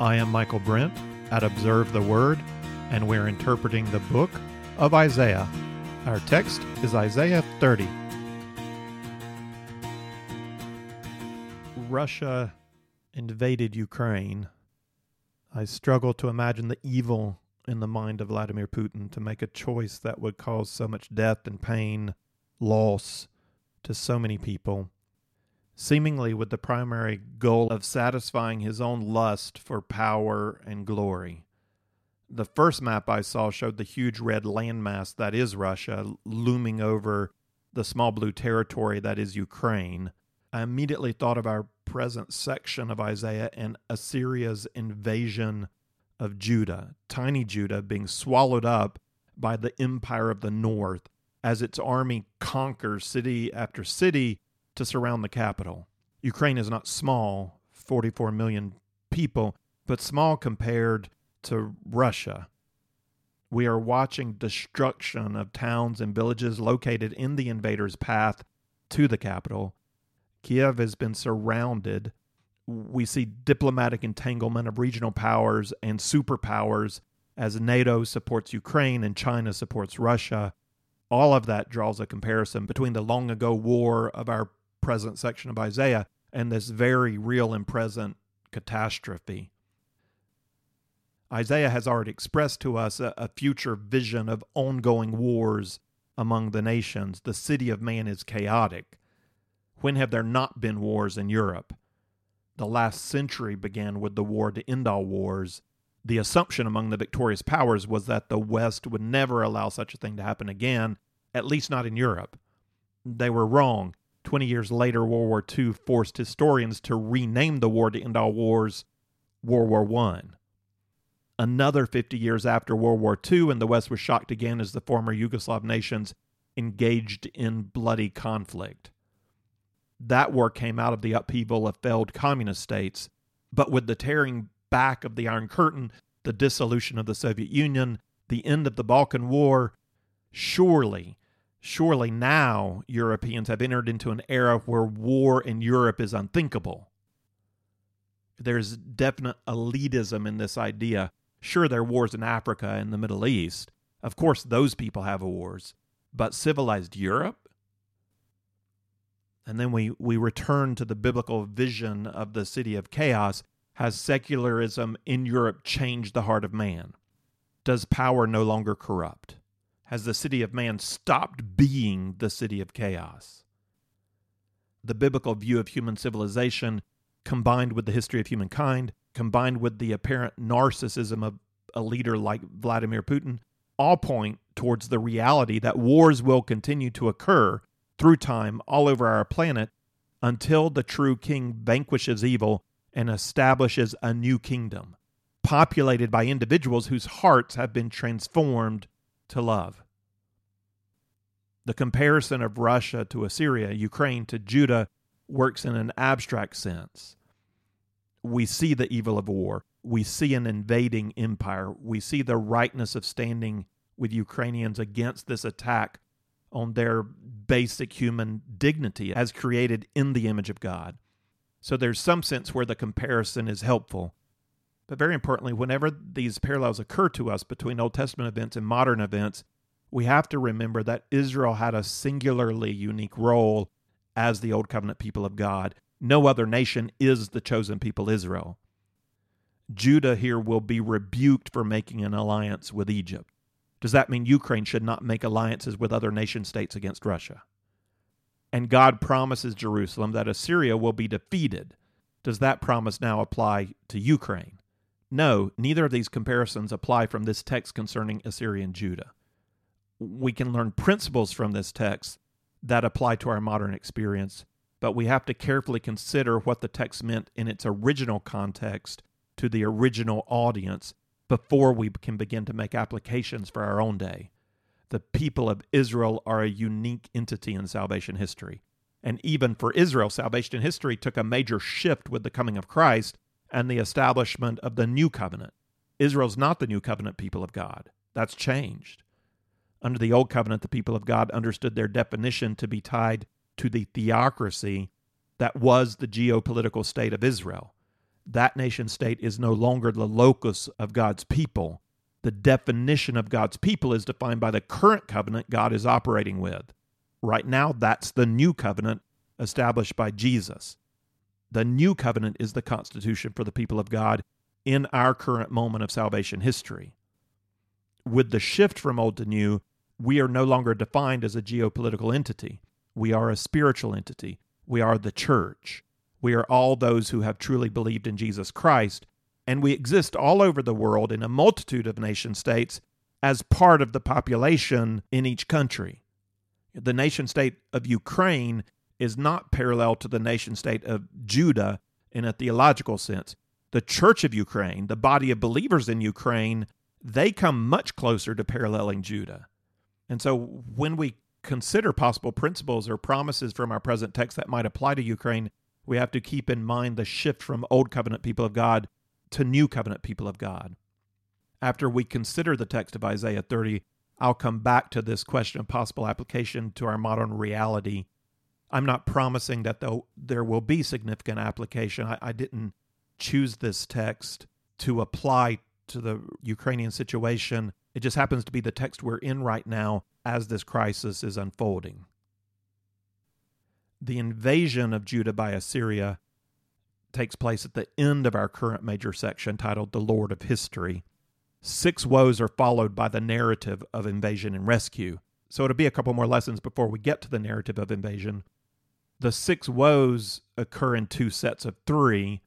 I am Michael Brent at Observe the Word, and we're interpreting the book of Isaiah. Our text is Isaiah 30. Russia invaded Ukraine. I struggle to imagine the evil in the mind of Vladimir Putin to make a choice that would cause so much death and pain, loss to so many people seemingly with the primary goal of satisfying his own lust for power and glory. The first map I saw showed the huge red landmass that is Russia looming over the small blue territory that is Ukraine. I immediately thought of our present section of Isaiah and Assyria's invasion of Judah, tiny Judah being swallowed up by the empire of the north as its army conquers city after city to surround the capital. Ukraine is not small, 44 million people, but small compared to Russia. We are watching destruction of towns and villages located in the invaders' path to the capital. Kiev has been surrounded. We see diplomatic entanglement of regional powers and superpowers as NATO supports Ukraine and China supports Russia. All of that draws a comparison between the long ago war of our present section of Isaiah and this very real and present catastrophe. Isaiah has already expressed to us a, a, future vision of ongoing wars among the nations. The city of man is chaotic. When have there not been wars in Europe? The last century began with the war to end all wars. The assumption among the victorious powers was that the West would never allow such a thing to happen again, at least not in Europe. They were wrong. 20 years later, World War II forced historians to rename the war to end all wars World War I. Another 50 years after World War II, and the West was shocked again as the former Yugoslav nations engaged in bloody conflict. That war came out of the upheaval of failed communist states, but with the tearing back of the Iron Curtain, the dissolution of the Soviet Union, the end of the Balkan War, surely Surely now Europeans have entered into an era where war in Europe is unthinkable. There's definite elitism in this idea. Sure, there are wars in Africa and the Middle East. Of course, those people have wars. But civilized Europe? And then we, we return to the biblical vision of the city of chaos. Has secularism in Europe changed the heart of man? Does power no longer corrupt? Has the city of man stopped being the city of chaos. The biblical view of human civilization, combined with the history of humankind, combined with the apparent narcissism of a leader like Vladimir Putin, all point towards the reality that wars will continue to occur through time all over our planet until the true king vanquishes evil and establishes a new kingdom, populated by individuals whose hearts have been transformed to love. The comparison of Russia to Assyria, Ukraine to Judah, works in an abstract sense. We see the evil of war. We see an invading empire. We see the rightness of standing with Ukrainians against this attack on their basic human dignity as created in the image of God. So there's some sense where the comparison is helpful. But very importantly, whenever these parallels occur to us between Old Testament events and modern events, we have to remember that Israel had a singularly unique role as the Old Covenant people of God. No other nation is the chosen people Israel. Judah here will be rebuked for making an alliance with Egypt. Does that mean Ukraine should not make alliances with other nation states against Russia? And God promises Jerusalem that Assyria will be defeated. Does that promise now apply to Ukraine? No, neither of these comparisons apply from this text concerning Assyria and Judah. We can learn principles from this text that apply to our modern experience, but we have to carefully consider what the text meant in its original context to the original audience before we can begin to make applications for our own day. The people of Israel are a unique entity in salvation history. And even for Israel, salvation history took a major shift with the coming of Christ and the establishment of the new covenant. Israel's not the new covenant people of God. That's changed. Under the old covenant, the people of God understood their definition to be tied to the theocracy that was the geopolitical state of Israel. that nation state is no longer the locus of God's people. The definition of God's people is defined by the current covenant God is operating with. Right now, that's the new covenant established by Jesus. The new covenant is the constitution for the people of God in our current moment of salvation history. With the shift from old to new, we are no longer defined as a geopolitical entity. We are a spiritual entity. We are the church. We are all those who have truly believed in Jesus Christ, and we exist all over the world in a multitude of nation states as part of the population in each country. The nation state of Ukraine is not parallel to the nation state of Judah in a theological sense. The Church of Ukraine, the body of believers in Ukraine, they come much closer to paralleling Judah. And so when we consider possible principles or promises from our present text that might apply to Ukraine, we have to keep in mind the shift from Old Covenant people of God to New Covenant people of God. After we consider the text of Isaiah 30, I'll come back to this question of possible application to our modern reality. I'm not promising that there will be significant application. I, I didn't choose this text to apply to the Ukrainian situation. It just happens to be the text we're in right now as this crisis is unfolding. The invasion of Judah by Assyria takes place at the end of our current major section titled The Lord of History. Six woes are followed by the narrative of invasion and rescue. So it'll be a couple more lessons before we get to the narrative of invasion. The six woes occur in two sets of three.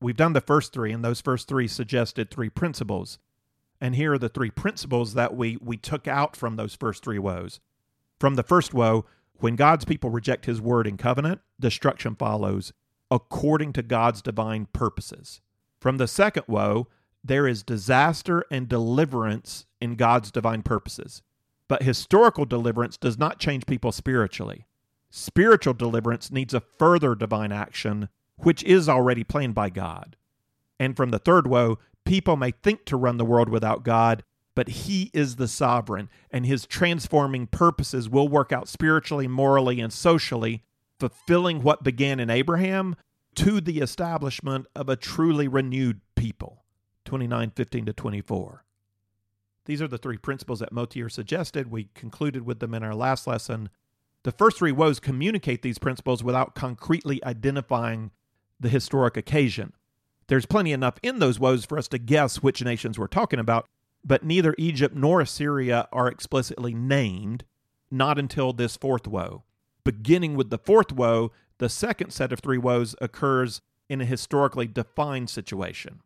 We've done the first three, and those first three suggested three principles. And here are the three principles that we, we took out from those first three woes. From the first woe, when God's people reject his word and covenant, destruction follows according to God's divine purposes. From the second woe, there is disaster and deliverance in God's divine purposes. But historical deliverance does not change people spiritually. Spiritual deliverance needs a further divine action, which is already planned by God. And from the third woe, people may think to run the world without God, but He is the sovereign, and His transforming purposes will work out spiritually, morally, and socially, fulfilling what began in Abraham to the establishment of a truly renewed people. 29 15 to 24. These are the three principles that Motyer suggested. We concluded with them in our last lesson. The first three woes communicate these principles without concretely identifying the historic occasion. There's plenty enough in those woes for us to guess which nations we're talking about, but neither Egypt nor Assyria are explicitly named, not until this fourth woe. Beginning with the fourth woe, the second set of three woes occurs in a historically defined situation.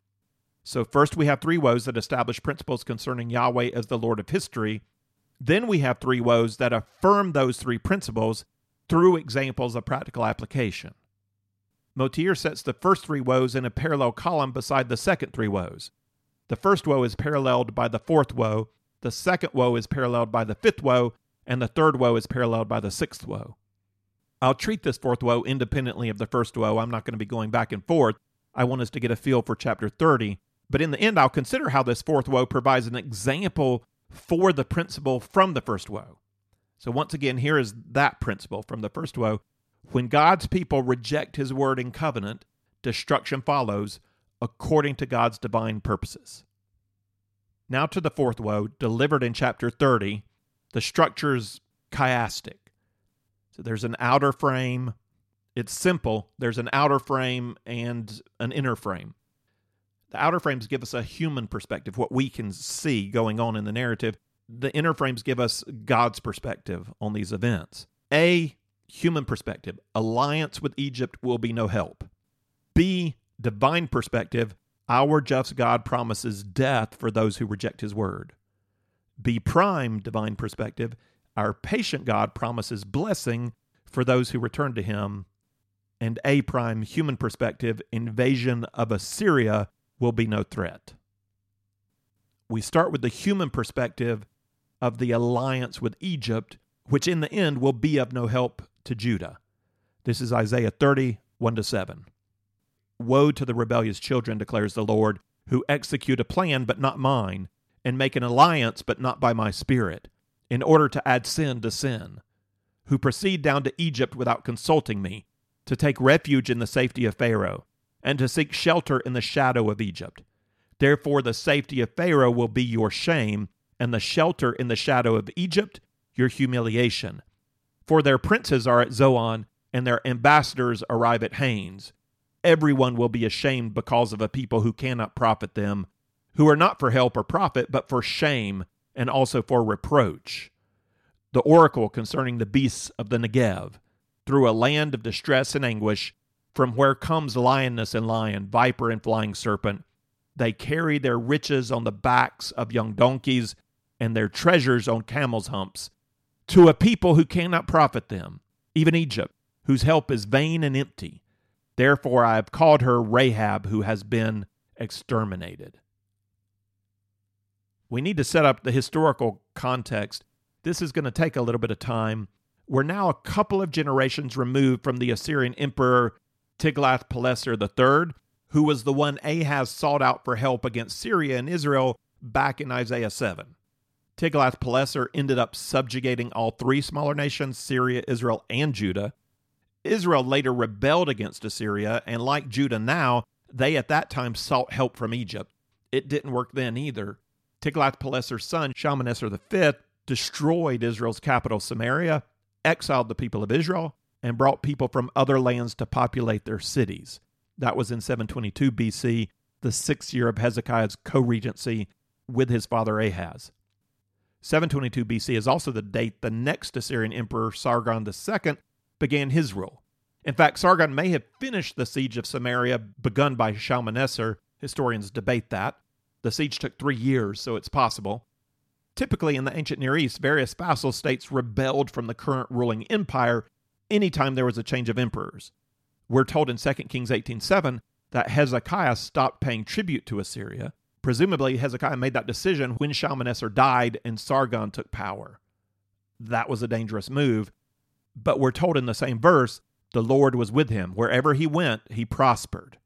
So, first we have three woes that establish principles concerning Yahweh as the Lord of history. Then we have three woes that affirm those three principles through examples of practical application. Motyer sets the first three woes in a parallel column beside the second three woes. The first woe is paralleled by the fourth woe, the second woe is paralleled by the fifth woe, and the third woe is paralleled by the sixth woe. I'll treat this fourth woe independently of the first woe. I'm not going to be going back and forth. I want us to get a feel for chapter 30 but in the end, I'll consider how this fourth woe provides an example for the principle from the first woe. So, once again, here is that principle from the first woe. When God's people reject his word and covenant, destruction follows according to God's divine purposes. Now to the fourth woe, delivered in chapter 30. The structure's chiastic. So there's an outer frame. It's simple. There's an outer frame and an inner frame. The outer frames give us a human perspective, what we can see going on in the narrative. The inner frames give us God's perspective on these events. A, human perspective, alliance with Egypt will be no help. B, divine perspective, our just God promises death for those who reject his word. B prime, divine perspective, our patient God promises blessing for those who return to him. And A prime, human perspective, invasion of Assyria will be no threat. We start with the human perspective of the alliance with Egypt, which in the end will be of no help to Judah. This is Isaiah 30, 1 to 7. Woe to the rebellious children, declares the Lord, who execute a plan but not mine, and make an alliance but not by my spirit, in order to add sin to sin, who proceed down to Egypt without consulting me, to take refuge in the safety of Pharaoh and to seek shelter in the shadow of Egypt. Therefore, the safety of Pharaoh will be your shame, and the shelter in the shadow of Egypt your humiliation. For their princes are at Zoan, and their ambassadors arrive at Hanes. Everyone will be ashamed because of a people who cannot profit them, who are not for help or profit, but for shame and also for reproach. The oracle concerning the beasts of the Negev, through a land of distress and anguish, from where comes lioness and lion, viper and flying serpent. They carry their riches on the backs of young donkeys and their treasures on camels' humps, to a people who cannot profit them, even Egypt, whose help is vain and empty. Therefore I have called her Rahab, who has been exterminated. We need to set up the historical context. This is going to take a little bit of time. We're now a couple of generations removed from the Assyrian emperor Tiglath-Pileser III, who was the one Ahaz sought out for help against Syria and Israel back in Isaiah 7. Tiglath-Pileser ended up subjugating all three smaller nations, Syria, Israel, and Judah. Israel later rebelled against Assyria, and like Judah now, they at that time sought help from Egypt. It didn't work then either. Tiglath-Pileser's son, Shalmaneser V, destroyed Israel's capital, Samaria, exiled the people of Israel, and brought people from other lands to populate their cities. That was in 722 BC, the sixth year of Hezekiah's co regency with his father Ahaz. 722 BC is also the date the next Assyrian emperor, Sargon II, began his rule. In fact, Sargon may have finished the siege of Samaria begun by Shalmaneser. Historians debate that. The siege took three years, so it's possible. Typically, in the ancient Near East, various vassal states rebelled from the current ruling empire anytime there was a change of emperors. We're told in 2 Kings 18:7 that Hezekiah stopped paying tribute to Assyria. Presumably, Hezekiah made that decision when Shalmaneser died and Sargon took power. That was a dangerous move, but we're told in the same verse the Lord was with him. Wherever he went, he prospered.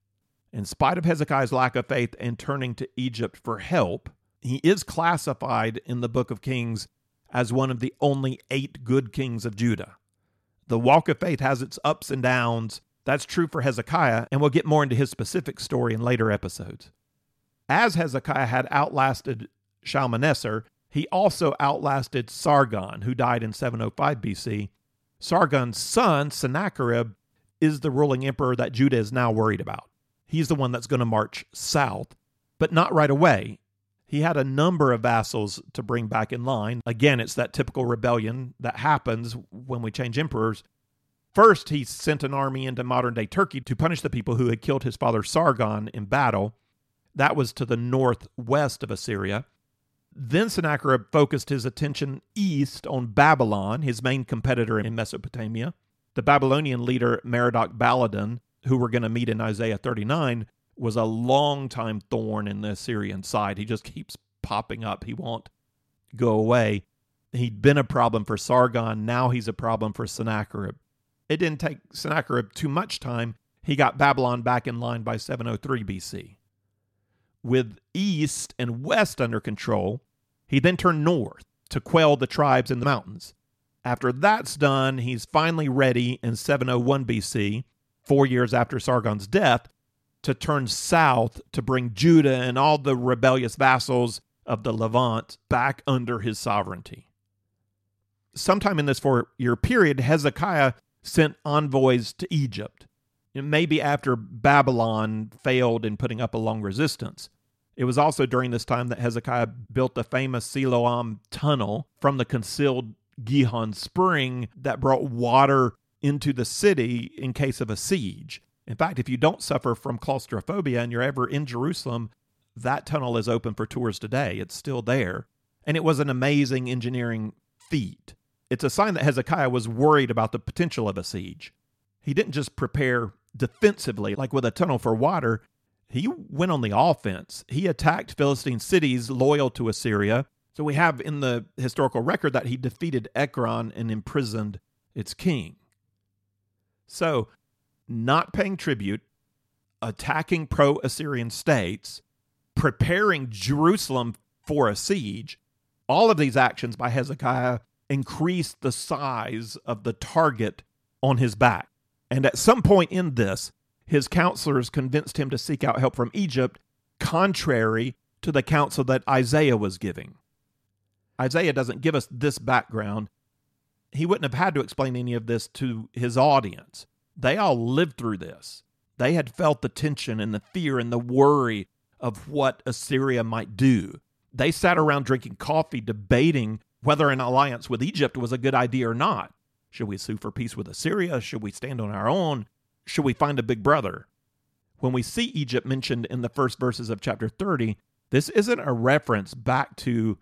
In spite of Hezekiah's lack of faith and turning to Egypt for help, he is classified in the book of Kings as one of the only eight good kings of Judah. The walk of faith has its ups and downs. That's true for Hezekiah, and we'll get more into his specific story in later episodes. As Hezekiah had outlasted Shalmaneser, he also outlasted Sargon, who died in 705 BC. Sargon's son, Sennacherib, is the ruling emperor that Judah is now worried about. He's the one that's going to march south, but not right away. He had a number of vassals to bring back in line. Again, it's that typical rebellion that happens when we change emperors. First, he sent an army into modern day Turkey to punish the people who had killed his father Sargon in battle. That was to the northwest of Assyria. Then Sennacherib focused his attention east on Babylon, his main competitor in Mesopotamia. The Babylonian leader Merodach Baladan who we're going to meet in Isaiah 39, was a long-time thorn in the Assyrian side. He just keeps popping up. He won't go away. He'd been a problem for Sargon. Now he's a problem for Sennacherib. It didn't take Sennacherib too much time. He got Babylon back in line by 703 BC. With east and west under control, he then turned north to quell the tribes in the mountains. After that's done, he's finally ready in 701 BC four years after Sargon's death, to turn south to bring Judah and all the rebellious vassals of the Levant back under his sovereignty. Sometime in this four year period, Hezekiah sent envoys to Egypt. Maybe after Babylon failed in putting up a long resistance. It was also during this time that Hezekiah built the famous Siloam tunnel from the concealed Gihon spring that brought water into the city in case of a siege. In fact, if you don't suffer from claustrophobia and you're ever in Jerusalem, that tunnel is open for tours today. It's still there. And it was an amazing engineering feat. It's a sign that Hezekiah was worried about the potential of a siege. He didn't just prepare defensively, like with a tunnel for water. He went on the offense. He attacked Philistine cities loyal to Assyria. So we have in the historical record that he defeated Ekron and imprisoned its king. So, not paying tribute, attacking pro Assyrian states, preparing Jerusalem for a siege, all of these actions by Hezekiah increased the size of the target on his back. And at some point in this, his counselors convinced him to seek out help from Egypt, contrary to the counsel that Isaiah was giving. Isaiah doesn't give us this background. He wouldn't have had to explain any of this to his audience. They all lived through this. They had felt the tension and the fear and the worry of what Assyria might do. They sat around drinking coffee, debating whether an alliance with Egypt was a good idea or not. Should we sue for peace with Assyria? Should we stand on our own? Should we find a big brother? When we see Egypt mentioned in the first verses of chapter 30, this isn't a reference back to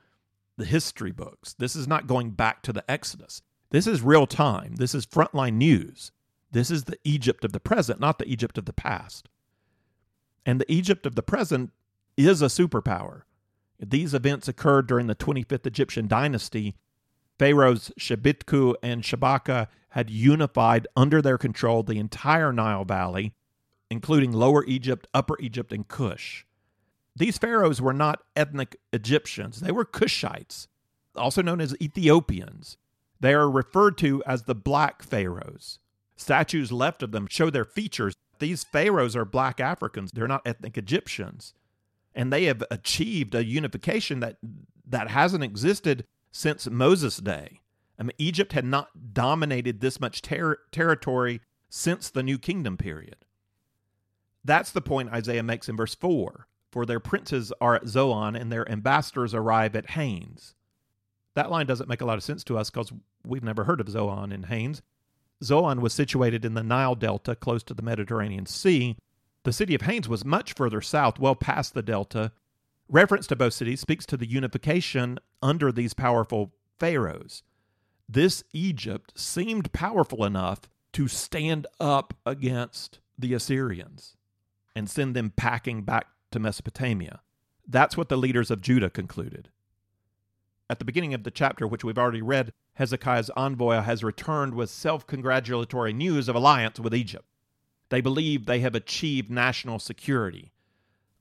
the history books. This is not going back to the Exodus. This is real time. This is frontline news. This is the Egypt of the present, not the Egypt of the past. And the Egypt of the present is a superpower. These events occurred during the 25th Egyptian dynasty. Pharaohs Shabitku and Shabaka had unified under their control the entire Nile Valley, including Lower Egypt, Upper Egypt, and Cush. These pharaohs were not ethnic Egyptians, they were Cushites, also known as Ethiopians. They are referred to as the black pharaohs. Statues left of them show their features. These pharaohs are black Africans, they're not ethnic Egyptians. And they have achieved a unification that, that hasn't existed since Moses' day. I mean, Egypt had not dominated this much ter- territory since the New Kingdom period. That's the point Isaiah makes in verse 4 For their princes are at Zoan, and their ambassadors arrive at Hanes. That line doesn't make a lot of sense to us because we've never heard of Zoan and Hanes. Zoan was situated in the Nile Delta close to the Mediterranean Sea. The city of Hanes was much further south, well past the delta. Reference to both cities speaks to the unification under these powerful pharaohs. This Egypt seemed powerful enough to stand up against the Assyrians and send them packing back to Mesopotamia. That's what the leaders of Judah concluded. At the beginning of the chapter, which we've already read, Hezekiah's envoy has returned with self congratulatory news of alliance with Egypt. They believe they have achieved national security.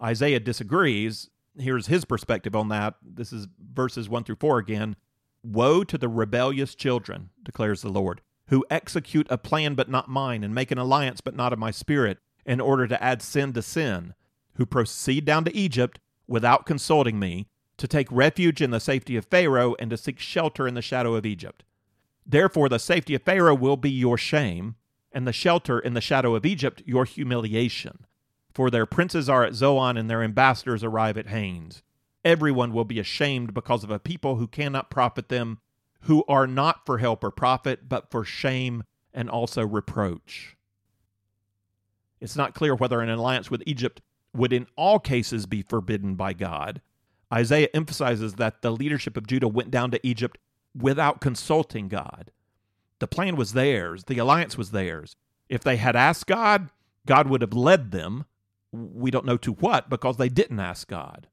Isaiah disagrees. Here's his perspective on that. This is verses 1 through 4 again. Woe to the rebellious children, declares the Lord, who execute a plan but not mine, and make an alliance but not of my spirit, in order to add sin to sin, who proceed down to Egypt without consulting me, to take refuge in the safety of Pharaoh, and to seek shelter in the shadow of Egypt. Therefore, the safety of Pharaoh will be your shame, and the shelter in the shadow of Egypt your humiliation. For their princes are at Zoan, and their ambassadors arrive at Hanes. Everyone will be ashamed because of a people who cannot profit them, who are not for help or profit, but for shame and also reproach. It's not clear whether an alliance with Egypt would in all cases be forbidden by God. Isaiah emphasizes that the leadership of Judah went down to Egypt without consulting God. The plan was theirs, the alliance was theirs. If they had asked God, God would have led them. We don't know to what because they didn't ask God.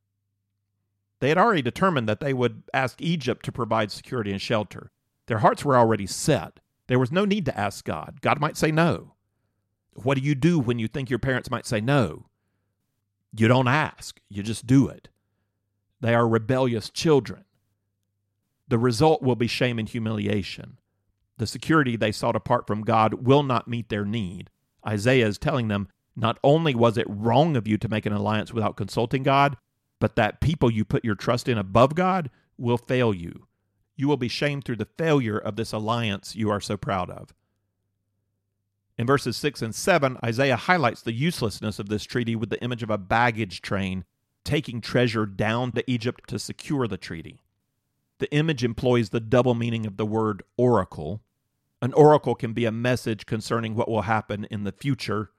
They had already determined that they would ask Egypt to provide security and shelter. Their hearts were already set. There was no need to ask God. God might say no. What do you do when you think your parents might say no? You don't ask, you just do it. They are rebellious children. The result will be shame and humiliation. The security they sought apart from God will not meet their need. Isaiah is telling them not only was it wrong of you to make an alliance without consulting God, but that people you put your trust in above God will fail you. You will be shamed through the failure of this alliance you are so proud of. In verses 6 and 7, Isaiah highlights the uselessness of this treaty with the image of a baggage train taking treasure down to Egypt to secure the treaty. The image employs the double meaning of the word oracle. An oracle can be a message concerning what will happen in the future.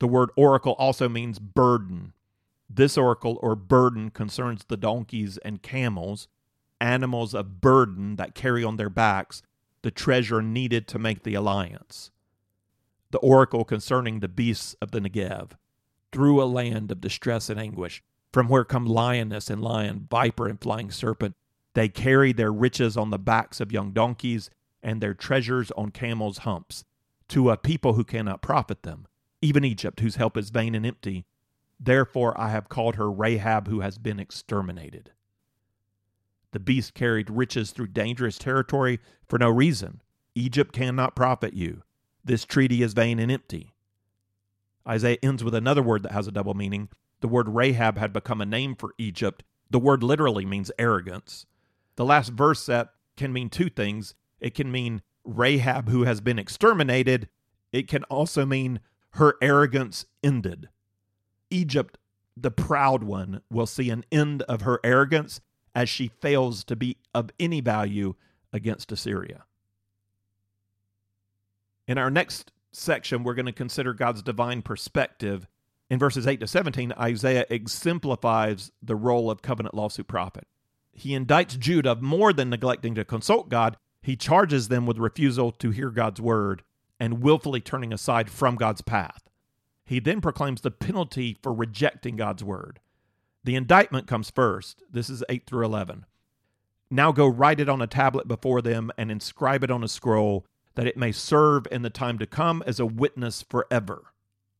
The word oracle also means burden. This oracle or burden concerns the donkeys and camels, animals of burden that carry on their backs the treasure needed to make the alliance the oracle concerning the beasts of the Negev, through a land of distress and anguish, from where come lioness and lion, viper and flying serpent. They carry their riches on the backs of young donkeys, and their treasures on camels' humps, to a people who cannot profit them, even Egypt, whose help is vain and empty. Therefore I have called her Rahab, who has been exterminated. The beast carried riches through dangerous territory for no reason. Egypt cannot profit you. This treaty is vain and empty. Isaiah ends with another word that has a double meaning. The word Rahab had become a name for Egypt. The word literally means arrogance. The last verse set can mean two things. It can mean Rahab who has been exterminated. It can also mean her arrogance ended. Egypt, the proud one, will see an end of her arrogance as she fails to be of any value against Assyria. In our next section, we're going to consider God's divine perspective. In verses 8 to 17, Isaiah exemplifies the role of covenant lawsuit prophet. He indicts Judah of more than neglecting to consult God, he charges them with refusal to hear God's word and willfully turning aside from God's path. He then proclaims the penalty for rejecting God's word. The indictment comes first. This is 8 through 11. Now go write it on a tablet before them and inscribe it on a scroll that it may serve in the time to come as a witness forever.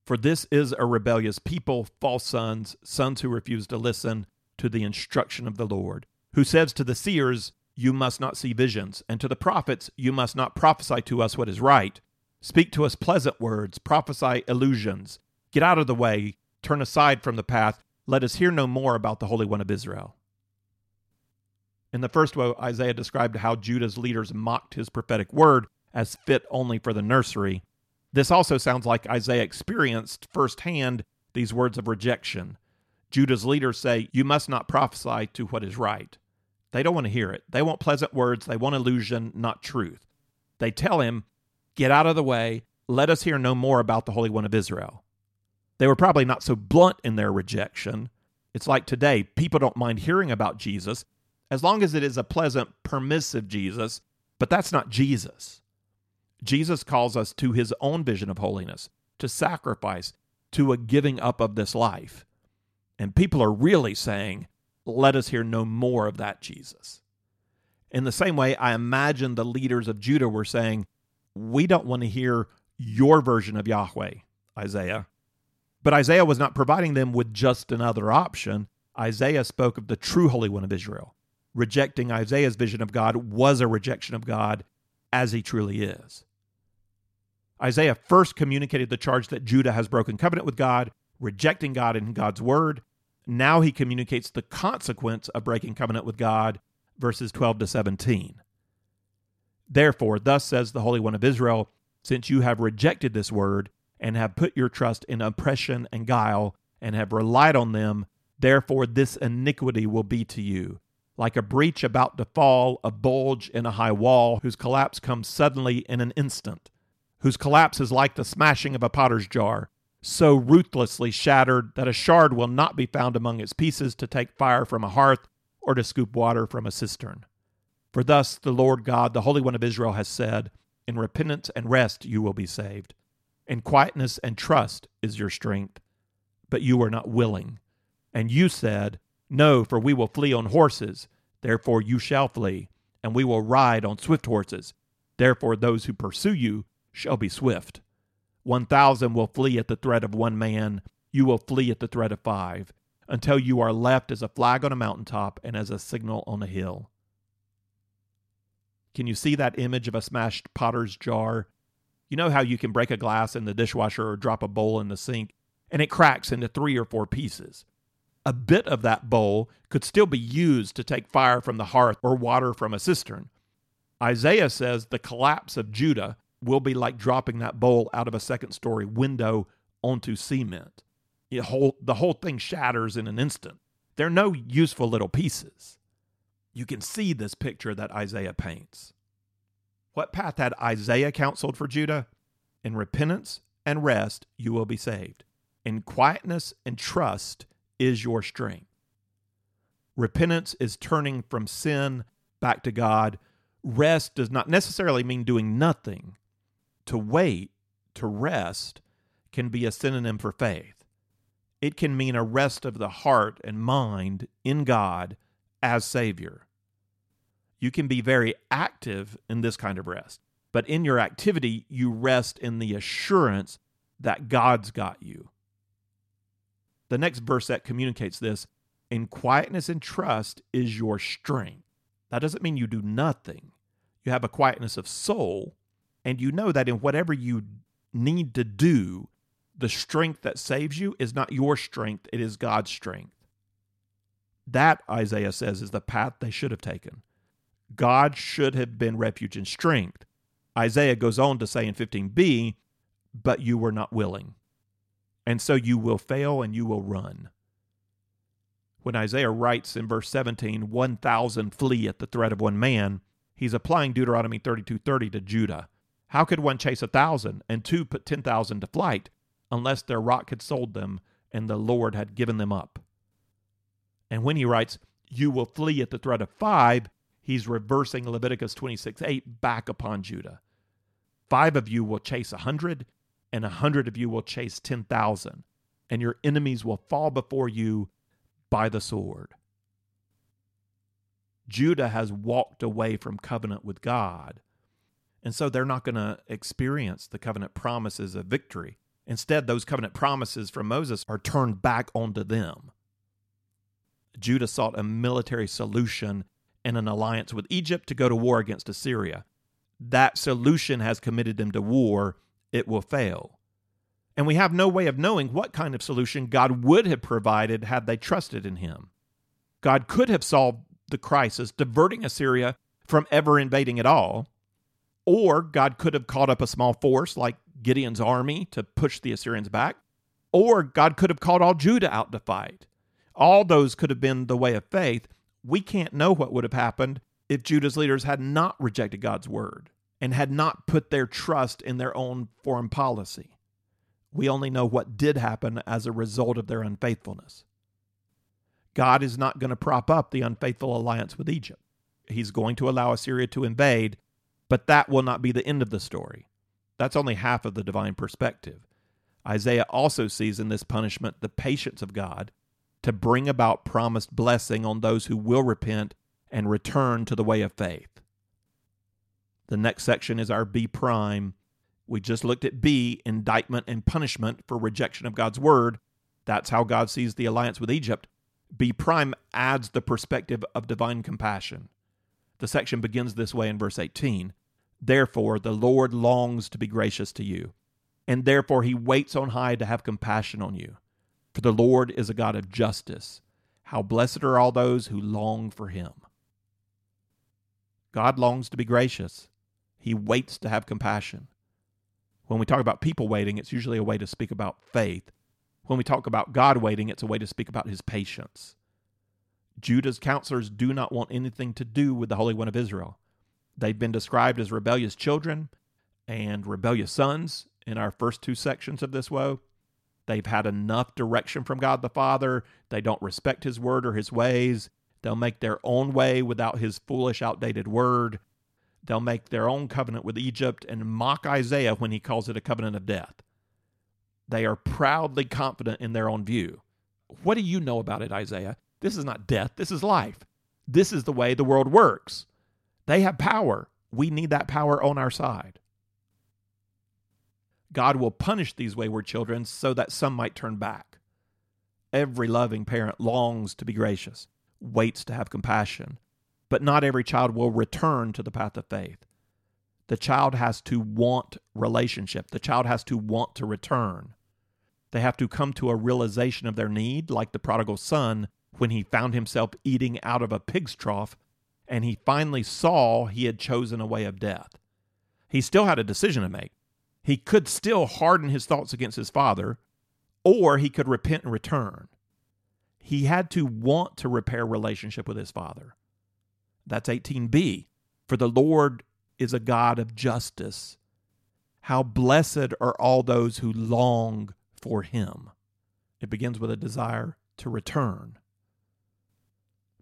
For this is a rebellious people, false sons, sons who refuse to listen to the instruction of the Lord, who says to the seers, You must not see visions, and to the prophets, You must not prophesy to us what is right. Speak to us pleasant words, prophesy illusions. Get out of the way, turn aside from the path, let us hear no more about the Holy One of Israel. In the first woe, Isaiah described how Judah's leaders mocked his prophetic word as fit only for the nursery. This also sounds like Isaiah experienced firsthand these words of rejection. Judah's leaders say, You must not prophesy to what is right. They don't want to hear it. They want pleasant words. They want illusion, not truth. They tell him, Get out of the way. Let us hear no more about the Holy One of Israel. They were probably not so blunt in their rejection. It's like today, people don't mind hearing about Jesus as long as it is a pleasant, permissive Jesus, but that's not Jesus. Jesus calls us to his own vision of holiness, to sacrifice, to a giving up of this life. And people are really saying, let us hear no more of that Jesus. In the same way, I imagine the leaders of Judah were saying, we don't want to hear your version of Yahweh, Isaiah. But Isaiah was not providing them with just another option. Isaiah spoke of the true Holy One of Israel. Rejecting Isaiah's vision of God was a rejection of God as he truly is. Isaiah first communicated the charge that Judah has broken covenant with God, rejecting God and God's word. Now he communicates the consequence of breaking covenant with God, verses 12 to 17. Therefore, thus says the Holy One of Israel, since you have rejected this word, and have put your trust in oppression and guile, and have relied on them, therefore this iniquity will be to you like a breach about to fall, a bulge in a high wall, whose collapse comes suddenly in an instant, whose collapse is like the smashing of a potter's jar, so ruthlessly shattered that a shard will not be found among its pieces to take fire from a hearth or to scoop water from a cistern. For thus the Lord God, the Holy One of Israel, has said, In repentance and rest you will be saved. In quietness and trust is your strength. But you were not willing. And you said, no, for we will flee on horses, therefore you shall flee, and we will ride on swift horses, therefore those who pursue you shall be swift. One thousand will flee at the threat of one man, you will flee at the threat of five, until you are left as a flag on a mountaintop and as a signal on a hill. Can you see that image of a smashed potter's jar? You know how you can break a glass in the dishwasher or drop a bowl in the sink, and it cracks into three or four pieces a bit of that bowl could still be used to take fire from the hearth or water from a cistern. Isaiah says the collapse of Judah will be like dropping that bowl out of a second story window onto cement. Whole, the whole thing shatters in an instant. They're no useful little pieces. You can see this picture that Isaiah paints. What path had Isaiah counseled for Judah? In repentance and rest, you will be saved. In quietness and trust, is your strength. Repentance is turning from sin back to God. Rest does not necessarily mean doing nothing. To wait, to rest, can be a synonym for faith. It can mean a rest of the heart and mind in God as Savior. You can be very active in this kind of rest, but in your activity, you rest in the assurance that God's got you. The next verse that communicates this in quietness and trust is your strength. That doesn't mean you do nothing. You have a quietness of soul, and you know that in whatever you need to do, The strength that saves you is not your strength, it is God's strength. That, Isaiah says, is the path they should have taken. God should have been refuge and strength. Isaiah goes on to say in 15b, but you were not willing. And so you will fail and you will run. When Isaiah writes in verse 17, 1,000 flee at the threat of one man, he's applying Deuteronomy 32:30 to Judah. How could one chase a thousand and two put 10,000 to flight unless their rock had sold them and the Lord had given them up? And when he writes, You will flee at the threat of five, he's reversing Leviticus 26 8 back upon Judah. Five of you will chase a hundred, and a hundred of you will chase 10,000, and your enemies will fall before you by the sword. Judah has walked away from covenant with God, and so they're not going to experience the covenant promises of victory. Instead, those covenant promises from Moses are turned back onto them. Judah sought a military solution and an alliance with Egypt to go to war against Assyria. That solution has committed them to war. It will fail. And we have no way of knowing what kind of solution God would have provided had they trusted in him. God could have solved the crisis, diverting Assyria from ever invading at all, or God could have called up a small force like Gideon's army to push the Assyrians back, or God could have called all Judah out to fight. All those could have been the way of faith. We can't know what would have happened if Judah's leaders had not rejected God's word and had not put their trust in their own foreign policy. We only know what did happen as a result of their unfaithfulness. God is not going to prop up the unfaithful alliance with Egypt. He's going to allow Assyria to invade, but that will not be the end of the story. That's only half of the divine perspective. Isaiah also sees in this punishment the patience of God to bring about promised blessing on those who will repent and return to the way of faith. The next section is our B prime we just looked at B, indictment and punishment for rejection of God's word. That's how God sees the alliance with Egypt. B prime adds the perspective of divine compassion. The section begins this way in verse 18 Therefore, the Lord longs to be gracious to you, and therefore he waits on high to have compassion on you. For the Lord is a God of justice. How blessed are all those who long for him. God longs to be gracious. He waits to have compassion. When we talk about people waiting, it's usually a way to speak about faith. When we talk about God waiting, it's a way to speak about his patience. Judah's counselors do not want anything to do with the Holy One of Israel. They've been described as rebellious children and rebellious sons in our first two sections of this woe. They've had enough direction from God the Father. They don't respect his word or his ways. They'll make their own way without his foolish, outdated word. They'll make their own covenant with Egypt and mock Isaiah when he calls it a covenant of death. They are proudly confident in their own view. What do you know about it, Isaiah? This is not death, this is life. This is the way the world works. They have power. We need that power on our side. God will punish these wayward children so that some might turn back. Every loving parent longs to be gracious, waits to have compassion, but not every child will return to the path of faith. The child has to want relationship. The child has to want to return. They have to come to a realization of their need, like the prodigal son when he found himself eating out of a pig's trough and he finally saw he had chosen a way of death. He still had a decision to make. He could still harden his thoughts against his father, or he could repent and return. He had to want to repair relationship with his father. That's 18b. For the Lord is a God of justice. How blessed are all those who long for him. It begins with a desire to return.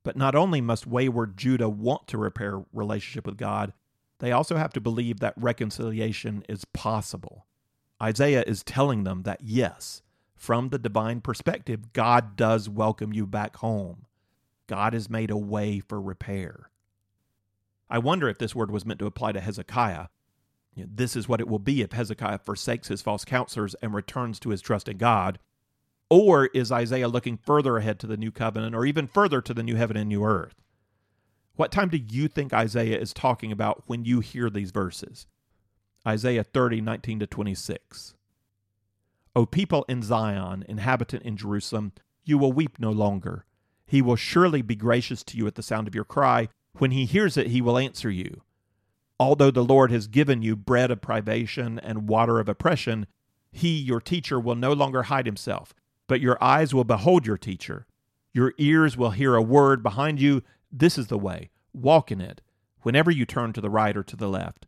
But not only must wayward Judah want to repair relationship with God, they also have to believe that reconciliation is possible. Isaiah is telling them that yes, from the divine perspective, God does welcome you back home. God has made a way for repair. I wonder if this word was meant to apply to Hezekiah. This is what it will be if Hezekiah forsakes his false counselors and returns to his trust in God. Or is Isaiah looking further ahead to the new covenant or even further to the new heaven and new earth? What time do you think Isaiah is talking about when you hear these verses? Isaiah 30, 19 to 26. O people in Zion, inhabitant in Jerusalem, you will weep no longer. He will surely be gracious to you at the sound of your cry. When he hears it, he will answer you. Although the Lord has given you bread of privation and water of oppression, he, your teacher, will no longer hide himself, but your eyes will behold your teacher. Your ears will hear a word behind you. This is the way. Walk in it, whenever you turn to the right or to the left.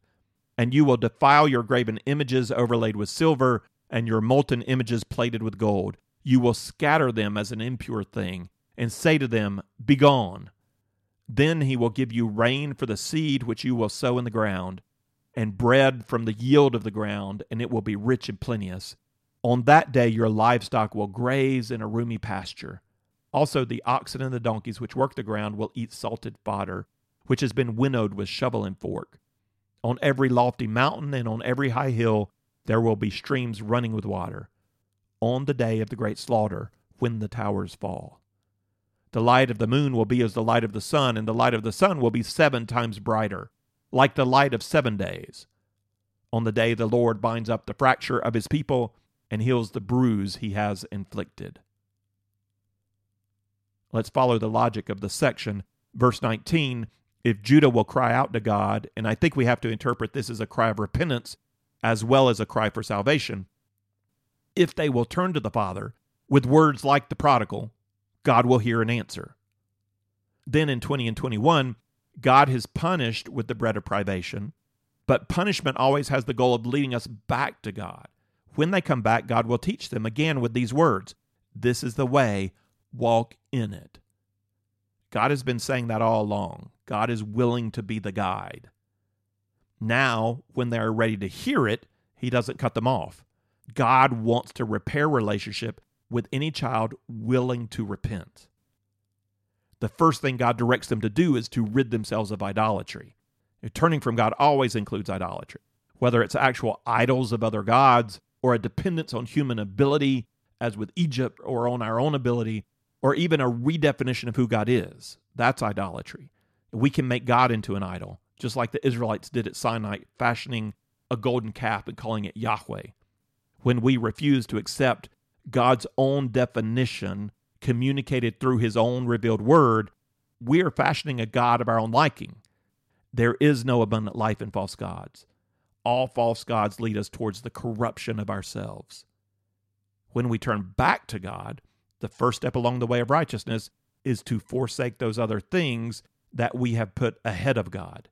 And you will defile your graven images overlaid with silver, and your molten images plated with gold. You will scatter them as an impure thing, and say to them, Begone. Then he will give you rain for the seed which you will sow in the ground, and bread from the yield of the ground, and it will be rich and plenteous. On that day your livestock will graze in a roomy pasture. Also the oxen and the donkeys which work the ground will eat salted fodder, which has been winnowed with shovel and fork. On every lofty mountain and on every high hill there will be streams running with water. On the day of the great slaughter, when the towers fall. The light of the moon will be as the light of the sun, and the light of the sun will be seven times brighter, like the light of seven days. On the day the Lord binds up the fracture of his people and heals the bruise he has inflicted. Let's follow the logic of the section. Verse 19 if Judah will cry out to God, and I think we have to interpret this as a cry of repentance as well as a cry for salvation, if they will turn to the Father with words like the prodigal, God will hear and answer. Then in 20 and 21, God has punished with the bread of privation, but punishment always has the goal of leading us back to God. When they come back, God will teach them again with these words This is the way, walk in it. God has been saying that all along. God is willing to be the guide. Now, when they are ready to hear it, He doesn't cut them off. God wants to repair relationship with any child willing to repent. The first thing God directs them to do is to rid themselves of idolatry. Turning from God always includes idolatry, whether it's actual idols of other gods or a dependence on human ability, as with Egypt, or on our own ability, or even a redefinition of who God is. That's idolatry. We can make God into an idol, just like the Israelites did at Sinai, fashioning a golden calf and calling it Yahweh. When we refuse to accept God's own definition communicated through his own revealed word, we are fashioning a God of our own liking. There is no abundant life in false gods. All false gods lead us towards the corruption of ourselves. When we turn back to God, the first step along the way of righteousness is to forsake those other things that we have put ahead of God,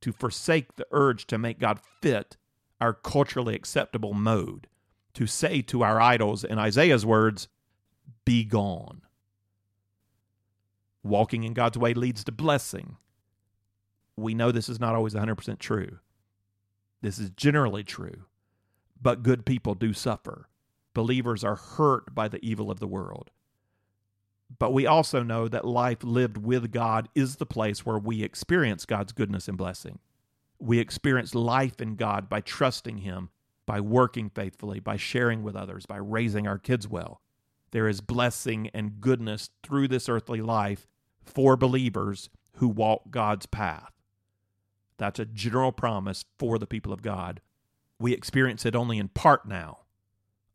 to forsake the urge to make God fit our culturally acceptable mode to say to our idols, in Isaiah's words, be gone. Walking in God's way leads to blessing. We know this is not always 100% true. This is generally true. But good people do suffer. Believers are hurt by the evil of the world. But we also know that life lived with God is the place where we experience God's goodness and blessing. We experience life in God by trusting Him by working faithfully, by sharing with others, by raising our kids well. There is blessing and goodness through this earthly life for believers who walk God's path. That's a general promise for the people of God. We experience it only in part now.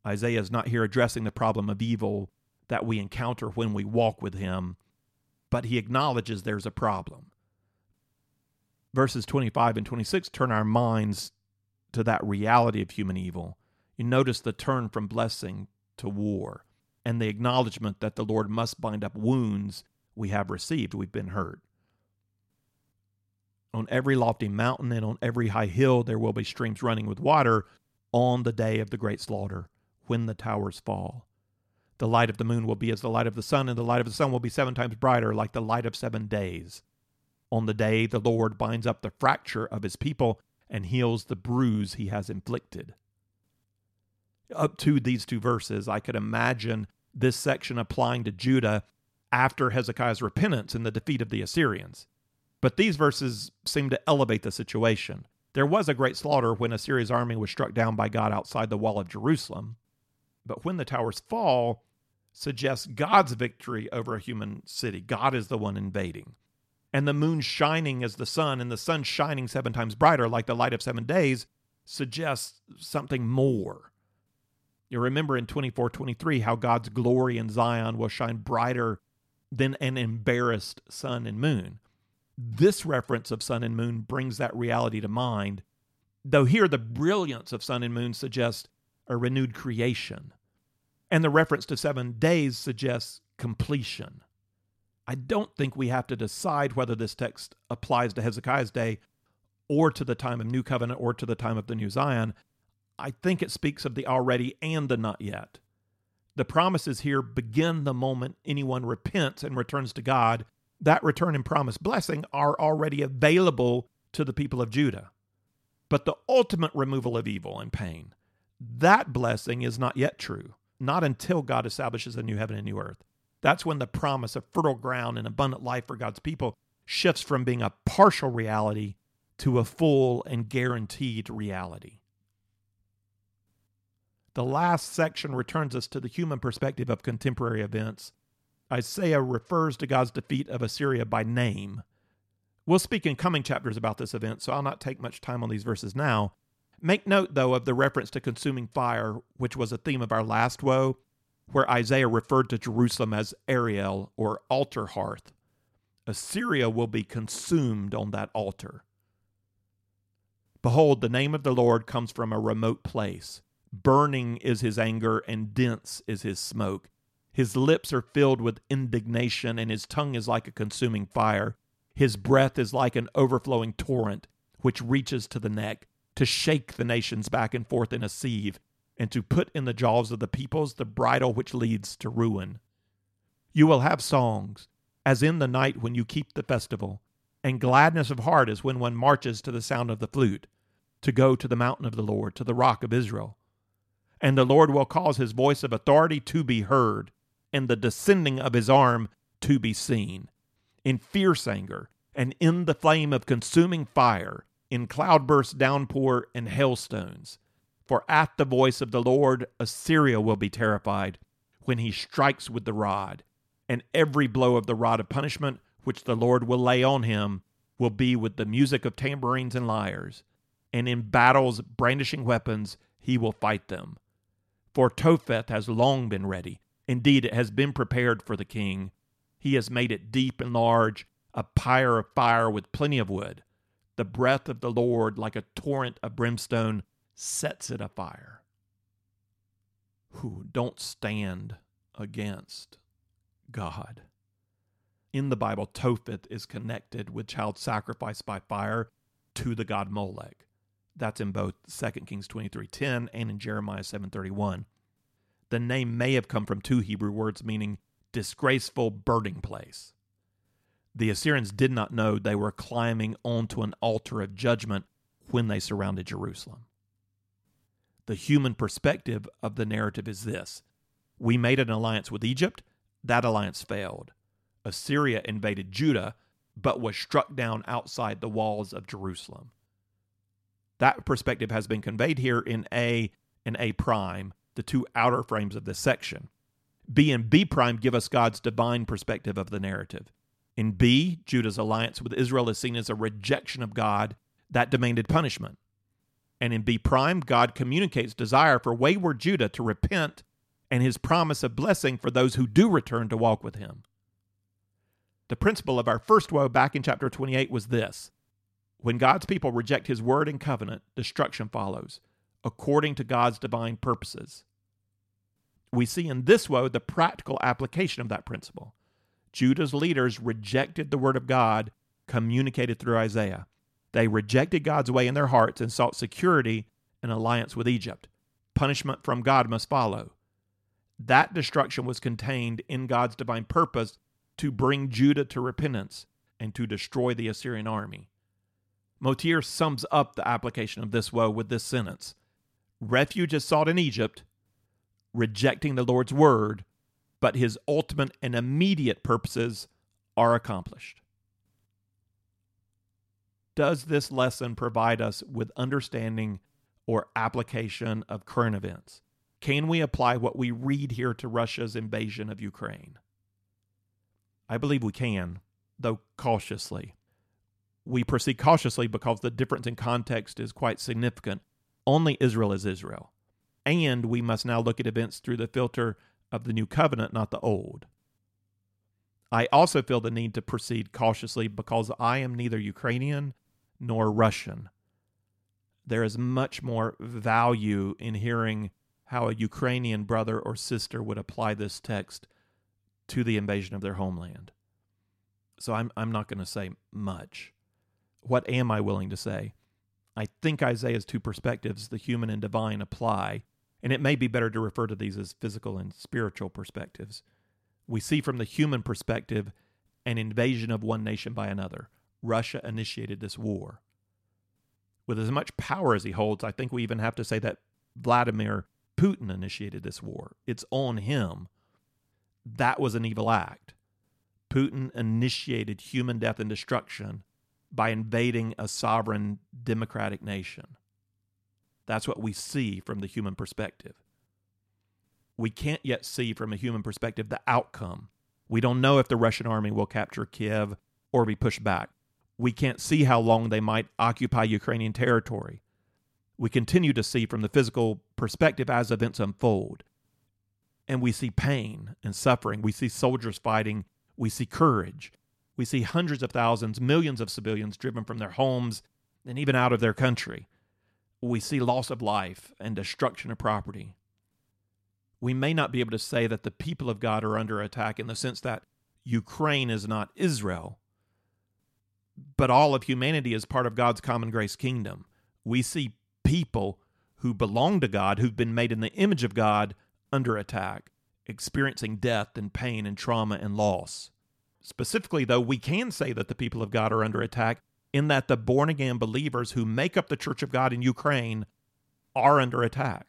Isaiah is not here addressing the problem of evil that we encounter when we walk with him, but he acknowledges there's a problem. Verses 25 and 26 turn our minds to that reality of human evil, you notice the turn from blessing to war and the acknowledgement that the Lord must bind up wounds we have received. We've been hurt. On every lofty mountain and on every high hill there will be streams running with water on the day of the great slaughter, when the towers fall. The light of the moon will be as the light of the sun, and the light of the sun will be seven times brighter, like the light of seven days. On the day the Lord binds up the fracture of his people and heals the bruise he has inflicted. Up to these two verses, I could imagine this section applying to Judah after Hezekiah's repentance and the defeat of the Assyrians. But these verses seem to elevate the situation. There was a great slaughter when Assyria's army was struck down by God outside the wall of Jerusalem. But when the towers fall, suggests God's victory over a human city. God is the one invading and the moon shining as the sun and the sun shining seven times brighter like the light of seven days suggests something more. You remember in 24 23 how God's glory in Zion will shine brighter than an embarrassed sun and moon. This reference of sun and moon brings that reality to mind, though here the brilliance of sun and moon suggests a renewed creation, and the reference to seven days suggests completion. I don't think we have to decide whether this text applies to Hezekiah's day or to the time of New Covenant or to the time of the New Zion. I think it speaks of the already and the not yet. The promises here begin the moment anyone repents and returns to God. That return and promised blessing are already available to the people of Judah. But the ultimate removal of evil and pain, that blessing is not yet true, not until God establishes a new heaven and new earth. That's when the promise of fertile ground and abundant life for God's people shifts from being a partial reality to a full and guaranteed reality. The last section returns us to the human perspective of contemporary events. Isaiah refers to God's defeat of Assyria by name. We'll speak in coming chapters about this event, so I'll not take much time on these verses now. Make note, though, of the reference to consuming fire, which was a theme of our last woe, where Isaiah referred to Jerusalem as Ariel or altar hearth. Assyria will be consumed on that altar. Behold, the name of the Lord comes from a remote place. Burning is his anger, and dense is his smoke. His lips are filled with indignation, and his tongue is like a consuming fire. His breath is like an overflowing torrent, which reaches to the neck, to shake the nations back and forth in a sieve, and to put in the jaws of the peoples the bridle which leads to ruin. You will have songs, as in the night when you keep the festival, and gladness of heart as when one marches to the sound of the flute, to go to the mountain of the Lord, to the rock of Israel and the Lord will cause his voice of authority to be heard, and the descending of his arm to be seen. In fierce anger, and in the flame of consuming fire, in cloudburst downpour and hailstones. For at the voice of the Lord Assyria will be terrified when he strikes with the rod, and every blow of the rod of punishment which the Lord will lay on him will be with the music of tambourines and lyres, and in battles brandishing weapons he will fight them. For Topheth has long been ready. Indeed, it has been prepared for the king. He has made it deep and large, a pyre of fire with plenty of wood. The breath of the Lord, like a torrent of brimstone, sets it afire. Who don't stand against God. In the Bible, Topheth is connected with child sacrifice by fire to the god Molech. That's in both 2 Kings 23:10 and in Jeremiah 7:31. The name may have come from two Hebrew words meaning disgraceful burning place. The Assyrians did not know they were climbing onto an altar of judgment when they surrounded Jerusalem. The human perspective of the narrative is this We made an alliance with Egypt, that alliance failed. Assyria invaded Judah, but was struck down outside the walls of Jerusalem. That perspective has been conveyed here in A and A prime, the two outer frames of this section. B and B prime give us God's divine perspective of the narrative. In B, Judah's alliance with Israel is seen as a rejection of God that demanded punishment. And in B prime, God communicates desire for wayward Judah to repent and his promise of blessing for those who do return to walk with him. The principle of our first woe back in chapter 28 was this when God's people reject his word and covenant, destruction follows, according to God's divine purposes. We see in this woe the practical application of that principle. Judah's leaders rejected the word of God communicated through Isaiah. They rejected God's way in their hearts and sought security in alliance with Egypt. Punishment from God must follow. That destruction was contained in God's divine purpose to bring Judah to repentance and to destroy the Assyrian army. Motyer sums up the application of this woe with this sentence Refuge is sought in Egypt, rejecting the Lord's word, but his ultimate and immediate purposes are accomplished. Does this lesson provide us with understanding or application of current events? Can we apply what we read here to Russia's invasion of Ukraine? I believe we can, though cautiously we proceed cautiously because the difference in context is quite significant. Only Israel is Israel. And we must now look at events through the filter of the new covenant, not the old. I also feel the need to proceed cautiously because I am neither Ukrainian nor Russian. There is much more value in hearing how a Ukrainian brother or sister would apply this text to the invasion of their homeland. So I'm I'm not going to say much. What am I willing to say? I think Isaiah's two perspectives, the human and divine, apply, and it may be better to refer to these as physical and spiritual perspectives. We see from the human perspective an invasion of one nation by another. Russia initiated this war. With as much power as he holds, I think we even have to say that Vladimir Putin initiated this war. It's on him. That was an evil act. Putin initiated human death and destruction by invading a sovereign democratic nation. That's what we see from the human perspective. We can't yet see from a human perspective the outcome. We don't know if the Russian army will capture Kiev or be pushed back. We can't see how long they might occupy Ukrainian territory. We continue to see from the physical perspective as events unfold. And we see pain and suffering. We see soldiers fighting. We see courage. We see hundreds of thousands, millions of civilians driven from their homes and even out of their country. We see loss of life and destruction of property. We may not be able to say that the people of God are under attack in the sense that Ukraine is not Israel, but all of humanity is part of God's common grace kingdom. We see people who belong to God, who've been made in the image of God, under attack, experiencing death and pain and trauma and loss. Specifically, though, we can say that the people of God are under attack in that the born again believers who make up the Church of God in Ukraine are under attack.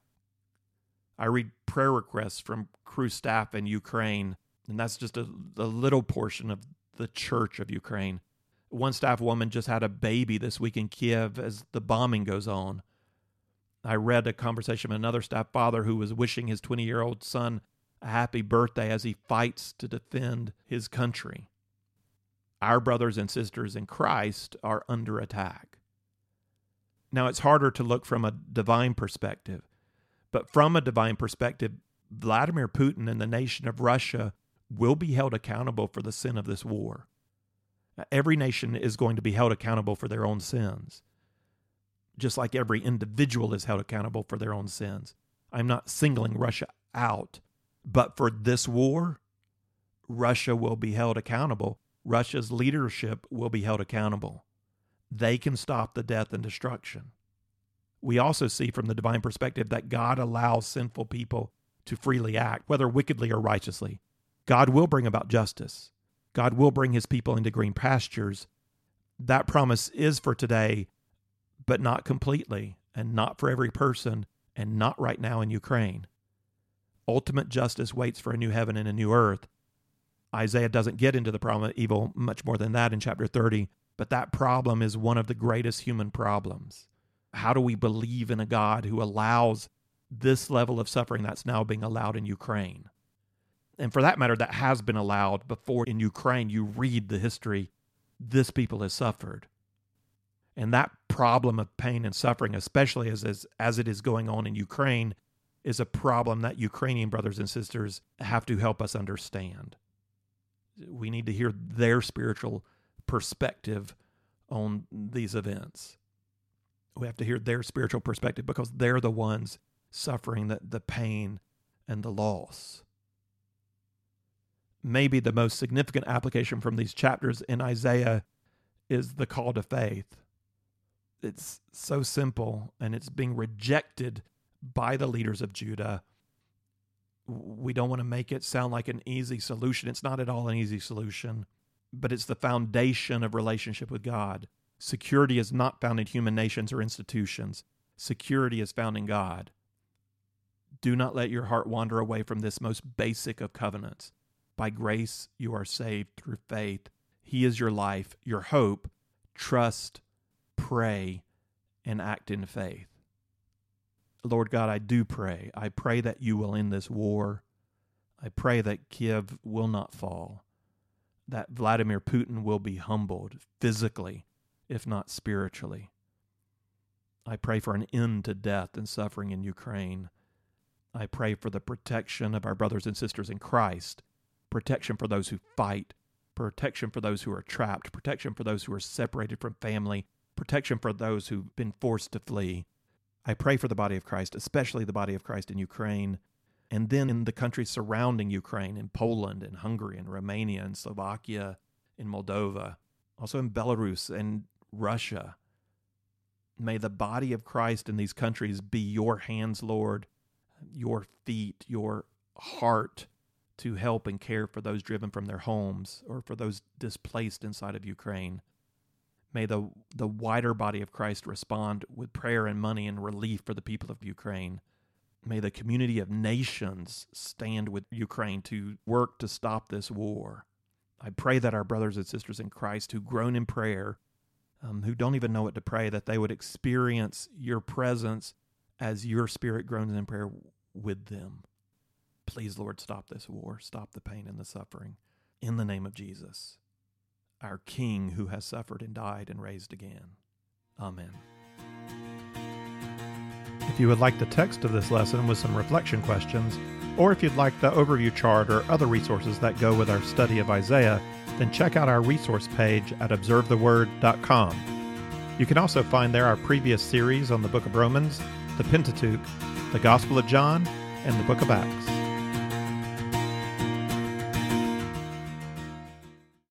I read prayer requests from Cru staff in Ukraine, and that's just a, a little portion of the Church of Ukraine. One staff woman just had a baby this week in Kiev as the bombing goes on. I read a conversation with another staff father who was wishing his 20 year old son a happy birthday as he fights to defend his country. Our brothers and sisters in Christ are under attack. Now, it's harder to look from a divine perspective, but from a divine perspective, Vladimir Putin and the nation of Russia will be held accountable for the sin of this war. Every nation is going to be held accountable for their own sins, just like every individual is held accountable for their own sins. I'm not singling Russia out but for this war, Russia will be held accountable. Russia's leadership will be held accountable. They can stop the death and destruction. We also see from the divine perspective that God allows sinful people to freely act, whether wickedly or righteously. God will bring about justice. God will bring his people into green pastures. That promise is for today, but not completely, and not for every person, and not right now in Ukraine. Ultimate justice waits for a new heaven and a new earth. Isaiah doesn't get into the problem of evil much more than that in chapter 30, but that problem is one of the greatest human problems. How do we believe in a God who allows this level of suffering that's now being allowed in Ukraine? And for that matter, that has been allowed before in Ukraine. You read the history, this people has suffered. And that problem of pain and suffering, especially as, as, as it is going on in Ukraine, is a problem that Ukrainian brothers and sisters have to help us understand. We need to hear their spiritual perspective on these events. We have to hear their spiritual perspective because they're the ones suffering the, the pain and the loss. Maybe the most significant application from these chapters in Isaiah is the call to faith. It's so simple and it's being rejected by the leaders of Judah. We don't want to make it sound like an easy solution. It's not at all an easy solution, but it's the foundation of relationship with God. Security is not found in human nations or institutions. Security is found in God. Do not let your heart wander away from this most basic of covenants. By grace, you are saved through faith. He is your life, your hope. Trust, pray, and act in faith. Lord God, I do pray. I pray that you will end this war. I pray that Kiev will not fall, that Vladimir Putin will be humbled physically, if not spiritually. I pray for an end to death and suffering in Ukraine. I pray for the protection of our brothers and sisters in Christ, protection for those who fight, protection for those who are trapped, protection for those who are separated from family, protection for those who've been forced to flee. I pray for the body of Christ, especially the body of Christ in Ukraine, and then in the countries surrounding Ukraine, in Poland and Hungary and Romania and Slovakia, in Moldova, also in Belarus and Russia. May the body of Christ in these countries be your hands, Lord, your feet, your heart to help and care for those driven from their homes or for those displaced inside of Ukraine. May the, the wider body of Christ respond with prayer and money and relief for the people of Ukraine. May the community of nations stand with Ukraine to work to stop this war. I pray that our brothers and sisters in Christ who groan in prayer, um, who don't even know what to pray, that they would experience your presence as your spirit groans in prayer with them. Please, Lord, stop this war, stop the pain and the suffering. In the name of Jesus our King who has suffered and died and raised again. Amen. If you would like the text of this lesson with some reflection questions, or if you'd like the overview chart or other resources that go with our study of Isaiah, then check out our resource page at observetheword.com. You can also find there our previous series on the book of Romans, the Pentateuch, the Gospel of John, and the book of Acts.